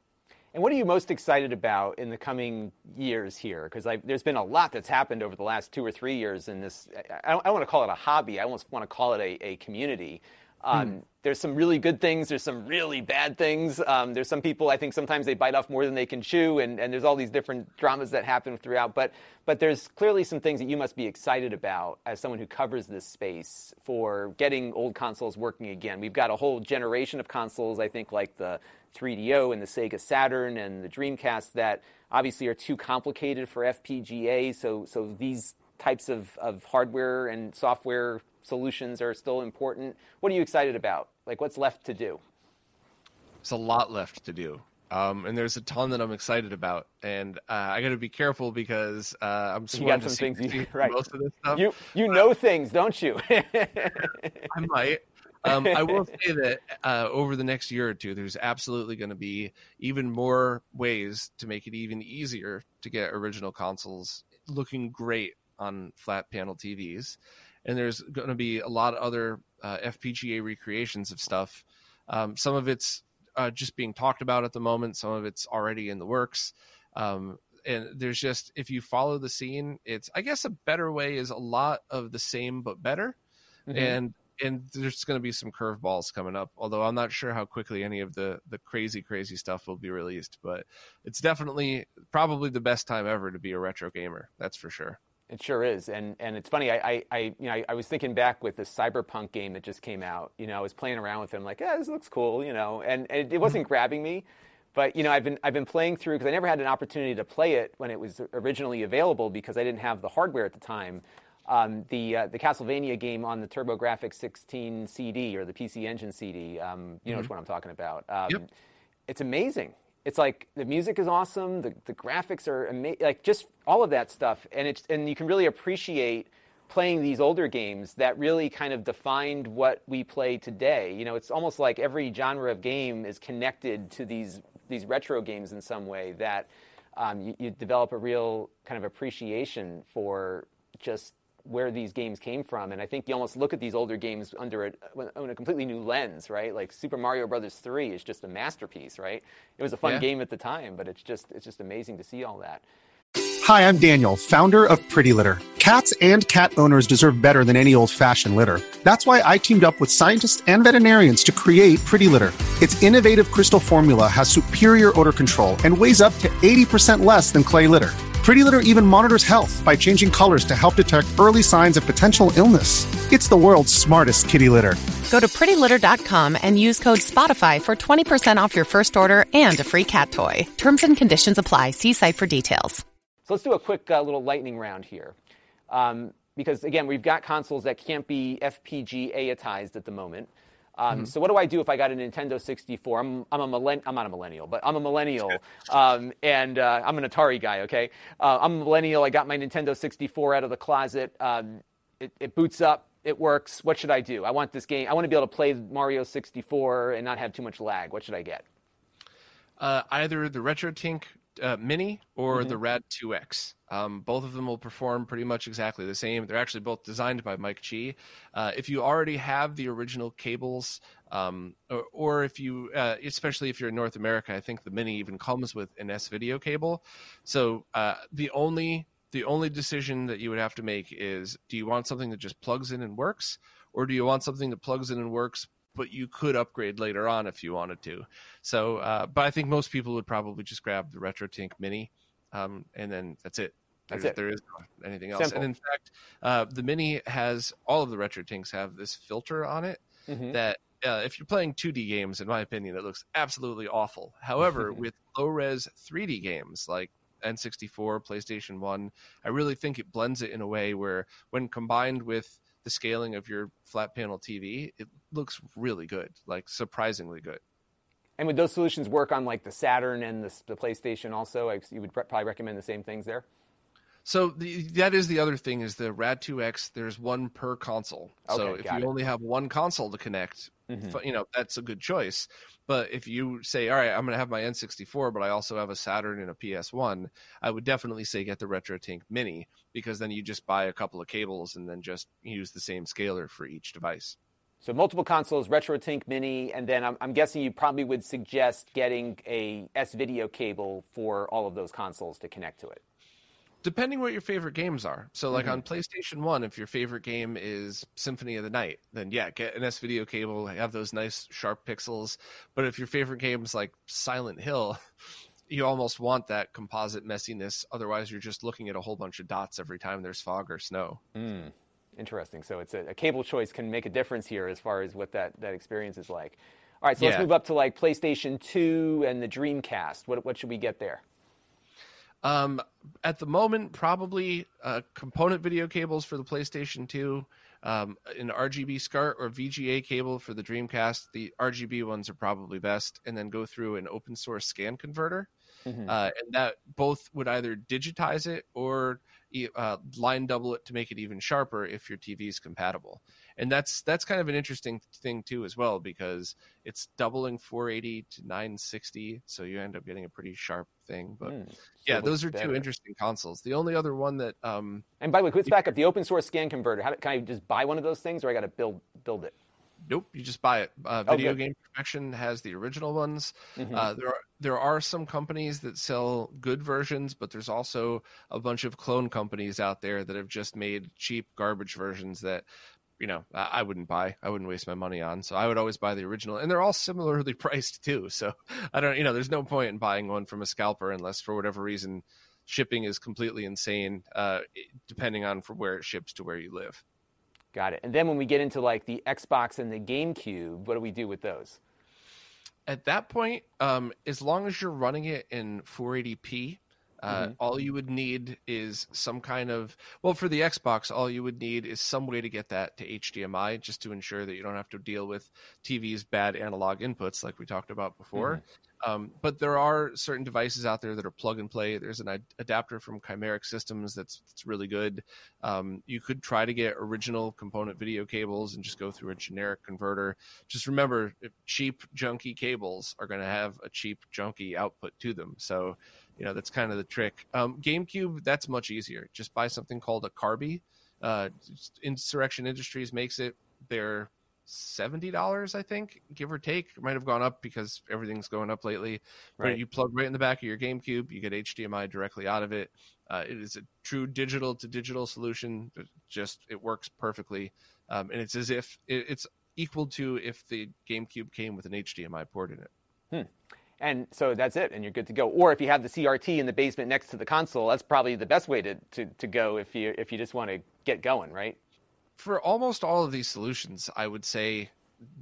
And what are you most excited about in the coming years here? Because there's been a lot that's happened over the last two or three years in this. I don't, I don't want to call it a hobby. I almost want to call it a, a community. Um, hmm. There's some really good things. There's some really bad things. Um, there's some people I think sometimes they bite off more than they can chew, and, and there's all these different dramas that happen throughout. But but there's clearly some things that you must be excited about as someone who covers this space for getting old consoles working again. We've got a whole generation of consoles. I think like the 3DO and the Sega Saturn and the Dreamcast that obviously are too complicated for FPGA. So, so these types of, of hardware and software solutions are still important. What are you excited about? Like, what's left to do? There's a lot left to do. Um, and there's a ton that I'm excited about, and uh, I got to be careful because uh, I'm you got some things you, right. most of this stuff. You you know things, don't you? I might. Um, I will say that uh, over the next year or two, there's absolutely going to be even more ways to make it even easier to get original consoles looking great on flat panel TVs. And there's going to be a lot of other uh, FPGA recreations of stuff. Um, some of it's uh, just being talked about at the moment, some of it's already in the works. Um, and there's just, if you follow the scene, it's, I guess, a better way is a lot of the same but better. Mm-hmm. And and there's going to be some curveballs coming up. Although I'm not sure how quickly any of the the crazy crazy stuff will be released, but it's definitely probably the best time ever to be a retro gamer. That's for sure. It sure is, and and it's funny. I, I, you know I, I was thinking back with the cyberpunk game that just came out. You know, I was playing around with it. I'm like, yeah, this looks cool. You know, and, and it, it wasn't mm-hmm. grabbing me, but you know, I've been I've been playing through because I never had an opportunity to play it when it was originally available because I didn't have the hardware at the time um, the uh, the Castlevania game on the TurboGrafx 16 CD or the PC Engine CD. Um, you know mm-hmm. which one I'm talking about. Um, yep. It's amazing. It's like the music is awesome. The the graphics are amazing. Like just all of that stuff, and it's and you can really appreciate playing these older games that really kind of defined what we play today. You know, it's almost like every genre of game is connected to these these retro games in some way that um, you, you, develop a real kind of appreciation for just where these games came from. And I think you almost look at these older games under a, a completely new lens, right? Like Super Mario Brothers 3 is just a masterpiece, right? It was a fun yeah. game at the time, but it's just it's just amazing to see all that. Hi, I'm Daniel, founder of Pretty Litter. Cats and cat owners deserve better than any old-fashioned litter. That's why I teamed up with scientists and veterinarians to create Pretty Litter. Its innovative crystal formula has superior odor control and weighs up to 80% less than clay litter. Pretty Litter even monitors health by changing colors to help detect early signs of potential illness. It's the world's smartest kitty litter. Go to prettylitter.com and use code SPOTIFY for 20% off your first order and a free cat toy. Terms and conditions apply. See site for details. So let's do a quick uh, little lightning round here. Um, because again, we've got consoles that can't be FPGA-atized at the moment. Um, mm-hmm. So what do I do if I got a Nintendo 64? I'm, I'm a millenn- I'm not a millennial, but I'm a millennial, um, and uh, I'm an Atari guy. Okay, uh, I'm a millennial. I got my Nintendo 64 out of the closet. Um, it, it, boots up. It works. What should I do? I want this game. I want to be able to play Mario 64 and not have too much lag. What should I get? Uh, either the RetroTink uh, Mini or mm-hmm. the Rad 2X. Um, both of them will perform pretty much exactly the same. They're actually both designed by Mike Chi. Uh, if you already have the original cables, um, or, or, if you, uh, especially if you're in North America, I think the Mini even comes with an S video cable. So uh, the only the only decision that you would have to make is: do you want something that just plugs in and works, or do you want something that plugs in and works but you could upgrade later on if you wanted to. So, uh, but I think most people would probably just grab the RetroTink Mini, um, and then that's it. That's it. There is anything else. Simple. And in fact, uh, the Mini has all of the RetroTinks have this filter on it Mhm. that uh, if you're playing 2D games, in my opinion, it looks absolutely awful. However, with low res 3D games like N64, PlayStation 1, I really think it blends it in a way where, when combined with the scaling of your flat panel TV, it looks really good, like surprisingly good. And would those solutions work on like the Saturn and the, the PlayStation also? Like, you would pr- probably recommend the same things there. So the, that is the other thing is the Rad2X. There's one per console. so if you it. only have one console to connect, Mhm. you know that's a good choice. But if you say, all right, I'm going to have my N64, but I also have a Saturn and a PS1, I would definitely say get the RetroTink Mini because then you just buy a couple of cables and then just use the same scaler for each device. So multiple consoles, RetroTink Mini, and then I'm, I'm guessing you probably would suggest getting a S video cable for all of those consoles to connect to it. Depending what your favorite games are. So like mm-hmm. on PlayStation 1 if your favorite game is Symphony of the Night, then yeah, get an S video cable, have those nice sharp pixels. But if your favorite game is like Silent Hill, you almost want that composite messiness otherwise you're just looking at a whole bunch of dots every time there's fog or snow. Hmm. Interesting. So it's a, a cable choice can make a difference here as far as what that, that experience is like. All right, so let's move up to like PlayStation 2 and the Dreamcast. What, what should we get there? Um, at the moment, probably uh, component video cables for the PlayStation 2, um, an RGB SCART or VGA cable for the Dreamcast. The RGB ones are probably best, and then go through an open source scan converter. Mhm. Uh, and that both would either digitize it or uh, line double it to make it even sharper if your TV is compatible. And that's that's kind of an interesting thing too as well because it's doubling 480 to 960, so you end up getting a pretty sharp thing. But Hmm, yeah, those are much two interesting consoles. The only other one that um, And by the way, let's back up. The open source scan converter. How, can I just buy one of those things, or I got to build build it? Nope, you just buy it. Uh, Oh, Video good. Game Perfection has the original ones. Mhm. Uh, there are there are some companies that sell good versions, but there's also a bunch of clone companies out there that have just made cheap garbage versions that you know I, wouldn't buy. I wouldn't waste my money on. So I would always buy the original, and they're all similarly priced too. So I don't, you know, there's no point in buying one from a scalper unless for whatever reason shipping is completely insane, uh, depending on from where it ships to where you live. Got it. And then when we get into like the Xbox and the GameCube, what do we do with those? at that point, um, as long as you're running it in 480p, uh, Mm-hmm. all you would need is some kind of well for the Xbox, all you would need is some way to get that to HDMI, just to ensure that you don't have to deal with TV's bad analog inputs like we talked about before. Mm-hmm. Um, but there are certain devices out there that are plug and play. There's an ad- adapter from Chimeric Systems that's that's really good. Um, you could try to get original component video cables and just go through a generic converter. Just remember, cheap junky cables are going to have a cheap junky output to them. So, you know that's kind of the trick. Um, GameCube, that's much easier. Just buy something called a Carby. Uh, Insurrection Industries makes it. They're seventy dollars, I think, give or take. It might have gone up because everything's going up lately. Right. But you plug right in the back of your GameCube, you get HDMI directly out of it. Uh, it is a true digital to digital solution. It just it works perfectly, um, and it's as if it, it's equal to if the GameCube came with an HDMI port in it. And so that's it, and you're good to go. Or if you have the CRT in the basement next to the console, that's probably the best way to, to, to go if you if you just want to get going, right? for almost all of these solutions, I would say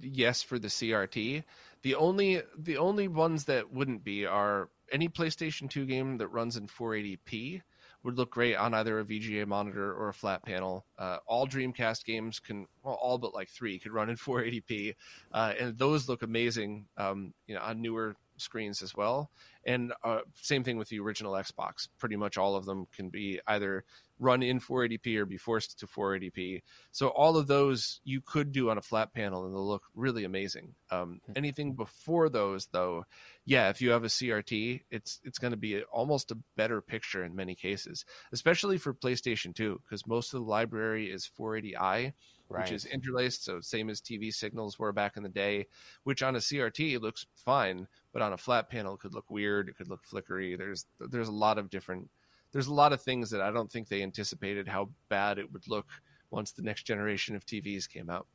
yes for the CRT. The only the only ones that wouldn't be are any PlayStation 2 game that runs in 480p would look great on either a VGA monitor or a flat panel. Uh, all Dreamcast games can, well, all but like three could run in 480p, uh, and those look amazing, um, you know, on newer screens as well. And uh, same thing with the original Xbox. Pretty much all of them can be either run in 480p or be forced to 480p. So all of those you could do on a flat panel and they'll look really amazing. Um, anything before those, though, yeah, if you have a CRT, it's it's going to be almost a better picture in many cases, especially for PlayStation 2, because most of the library is 480i, Right. which is interlaced, so same as TV signals were back in the day. Which on a CRT looks fine, but on a flat panel it could look weird. It could look flickery. There's there's a lot of different there's a lot of things that I don't think they anticipated how bad it would look once the next generation of TVs came out.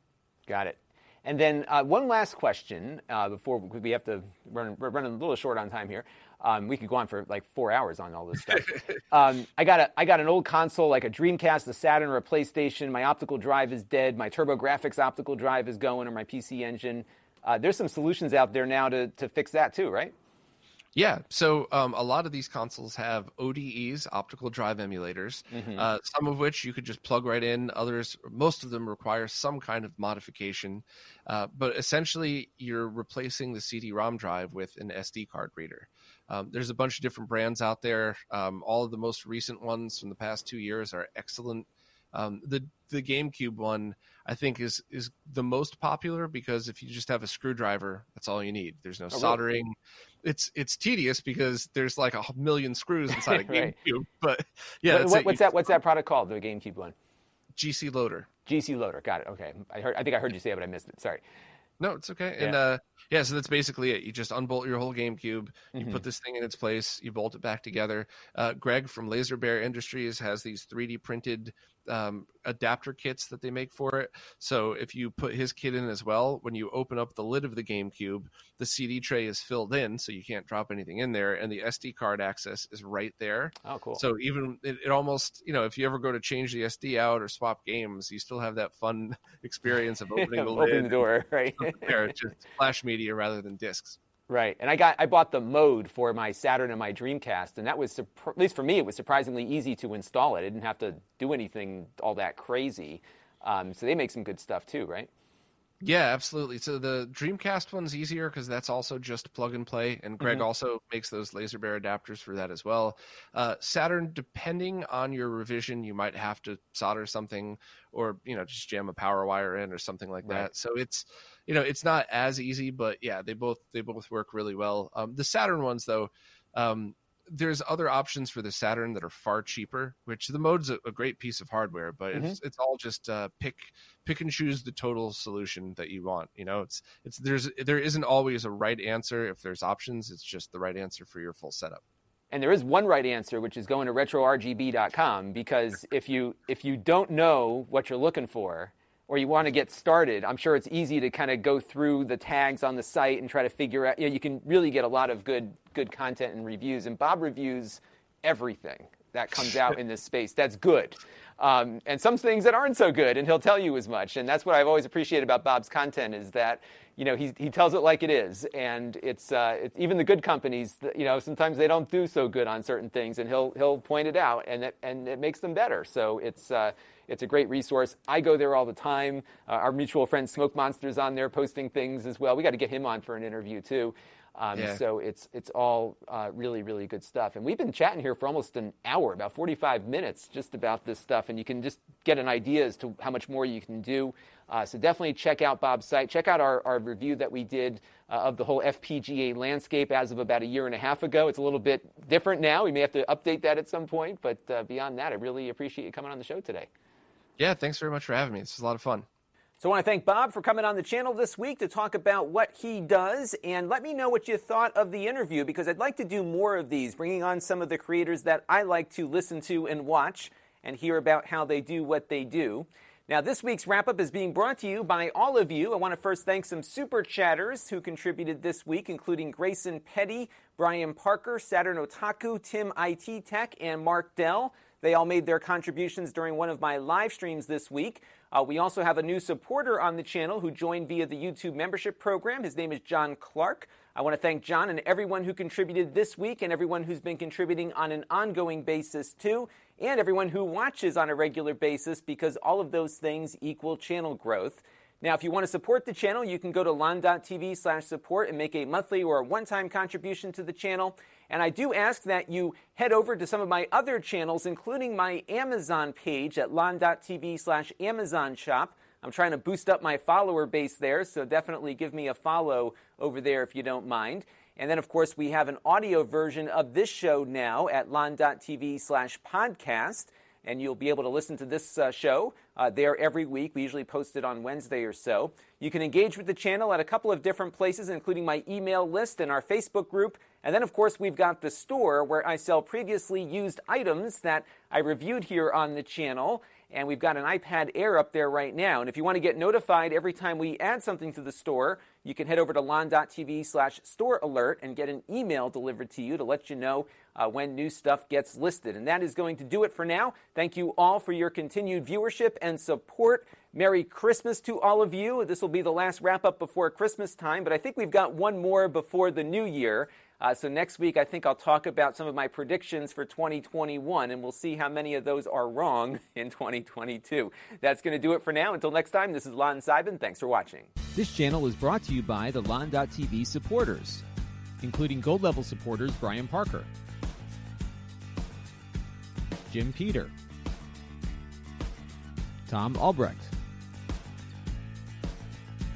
Got it. And then uh, one last question uh, before we have to run, we're running a little short on time here. Um, we could go on for like four hours on all this stuff. um, I got a, I got an old console like a Dreamcast, a Saturn, or a PlayStation. My optical drive is dead. My TurboGrafx optical drive is going, or my PC Engine. Uh, there's some solutions out there now to to fix that too, right? Yeah, so um, a lot of these consoles have ODEs, optical drive emulators, mm-hmm. uh, some of which you could just plug right in. Others, most of them require some kind of modification. Uh, but essentially, you're replacing the CD-ROM drive with an SD card reader. Um, there's a bunch of different brands out there. Um, all of the most recent ones from the past two years are excellent. Um, the the GameCube one I think is is the most popular because if you just have a screwdriver, that's all you need. There's no oh, soldering. Really? It's it's tedious because there's like a million screws inside a GameCube. right. But yeah, what, what's that? What's that product called? The GameCube one. GC Loader. GC Loader. Got it. Okay. I heard. I think I heard you say it, but I missed it. Sorry. No, it's okay. Yeah. And uh, yeah, so that's basically it. You just unbolt your whole GameCube, you mm-hmm. put this thing in its place, you bolt it back together. Uh, Greg from Laser Bear Industries has these 3D printed um, adapter kits that they make for it. So if you put his kit in as well, when you open up the lid of the GameCube, the CD tray is filled in, so you can't drop anything in there, and the SD card access is right there. Oh, cool! So even it, it almost, you know, if you ever go to change the SD out or swap games, you still have that fun experience of opening the lid, open the door, right? there, just flash media rather than discs. Right, and I got I bought the mode for my Saturn and my Dreamcast, and that was at least for me it was surprisingly easy to install it. I didn't have to do anything all that crazy. Um, so they make some good stuff too, right? Yeah, absolutely. So the Dreamcast one's easier because that's also just plug and play, and Greg mm-hmm. also makes those laser bear adapters for that as well. Uh, Saturn, depending on your revision, you might have to solder something, or you know, just jam a power wire in or something like right. that. So it's you know it's not as easy, but yeah, they both they both work really well. Um, the Saturn ones though, um, there's other options for the Saturn that are far cheaper. Which the mode's a, a great piece of hardware, but mm-hmm. it's it's all just uh, pick pick and choose the total solution that you want. You know, it's it's there's there isn't always a right answer. If there's options, it's just the right answer for your full setup. And there is one right answer, which is going to retrorgb.com because if you if you don't know what you're looking for, or you want to get started, I'm sure it's easy to kind of go through the tags on the site and try to figure out. You, know, you can really get a lot of good good content and reviews. And Bob reviews everything that comes out in this space. That's good. Um, and some things that aren't so good, and he'll tell you as much. And that's what I've always appreciated about Bob's content is that you know he, he tells it like it is, and it's, uh, it's even the good companies. You know sometimes they don't do so good on certain things, and he'll he'll point it out, and it, and it makes them better. So it's. Uh, it's a great resource. I go there all the time. Uh, our mutual friend Smoke Monster's on there posting things as well. We got to get him on for an interview too. Um, yeah. So it's it's all uh, really really good stuff. And we've been chatting here for almost an hour, about 45 minutes, just about this stuff. And you can just get an idea as to how much more you can do. Uh, so definitely check out Bob's site. Check out our, our review that we did uh, of the whole FPGA landscape as of about a year and a half ago. It's a little bit different now. We may have to update that at some point. But uh, beyond that, I really appreciate you coming on the show today. Yeah, thanks very much for having me. This was a lot of fun. So I want to thank Bob for coming on the channel this week to talk about what he does and let me know what you thought of the interview because I'd like to do more of these, bringing on some of the creators that I like to listen to and watch and hear about how they do what they do. Now, this week's wrap up is being brought to you by all of you. I want to first thank some super chatters who contributed this week, including Grayson Petty, Brian Parker, Saturn Otaku, Tim IT Tech, and Mark Dell. They all made their contributions during one of my live streams this week. Uh, we also have a new supporter on the channel who joined via the YouTube membership program. His name is John Clark. I want to thank John and everyone who contributed this week and everyone who's been contributing on an ongoing basis too, and everyone who watches on a regular basis because all of those things equal channel growth. Now, if you want to support the channel, you can go to lon.tv slash support and make a monthly or a one-time contribution to the channel. And I do ask that you head over to some of my other channels, including my Amazon page at lon.tv slash Amazon shop. I'm trying to boost up my follower base there, so definitely give me a follow over there if you don't mind. And then, of course, we have an audio version of this show now at lon.tv slash podcast and you'll be able to listen to this uh, show uh, there every week. We usually post it on Wednesday or so. You can engage with the channel at a couple of different places, including my email list and our Facebook group. And then, of course, we've got the store where I sell previously used items that I reviewed here on the channel. And we've got an iPad Air up there right now. And if you want to get notified every time we add something to the store, you can head over to lon.tv slash store alert and get an email delivered to you to let you know uh, when new stuff gets listed. And that is going to do it for now. Thank you all for your continued viewership and support. Merry Christmas to all of you. This will be the last wrap up before Christmas time, but I think we've got one more before the new year. Uh, so next week, I think I'll talk about some of my predictions for 2021, and we'll see how many of those are wrong in 2022. That's going to do it for now. Until next time, this is Lon Seidman. Thanks for watching. This channel is brought to you by the Lon.TV supporters, including gold level supporters Brian Parker, Jim Peter, Tom Albrecht,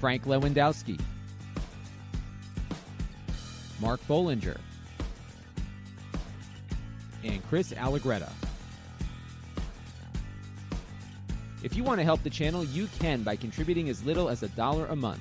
Frank Lewandowski. Mark Bollinger, and Chris Allegretta. If you want to help the channel, you can by contributing as little as a dollar a month.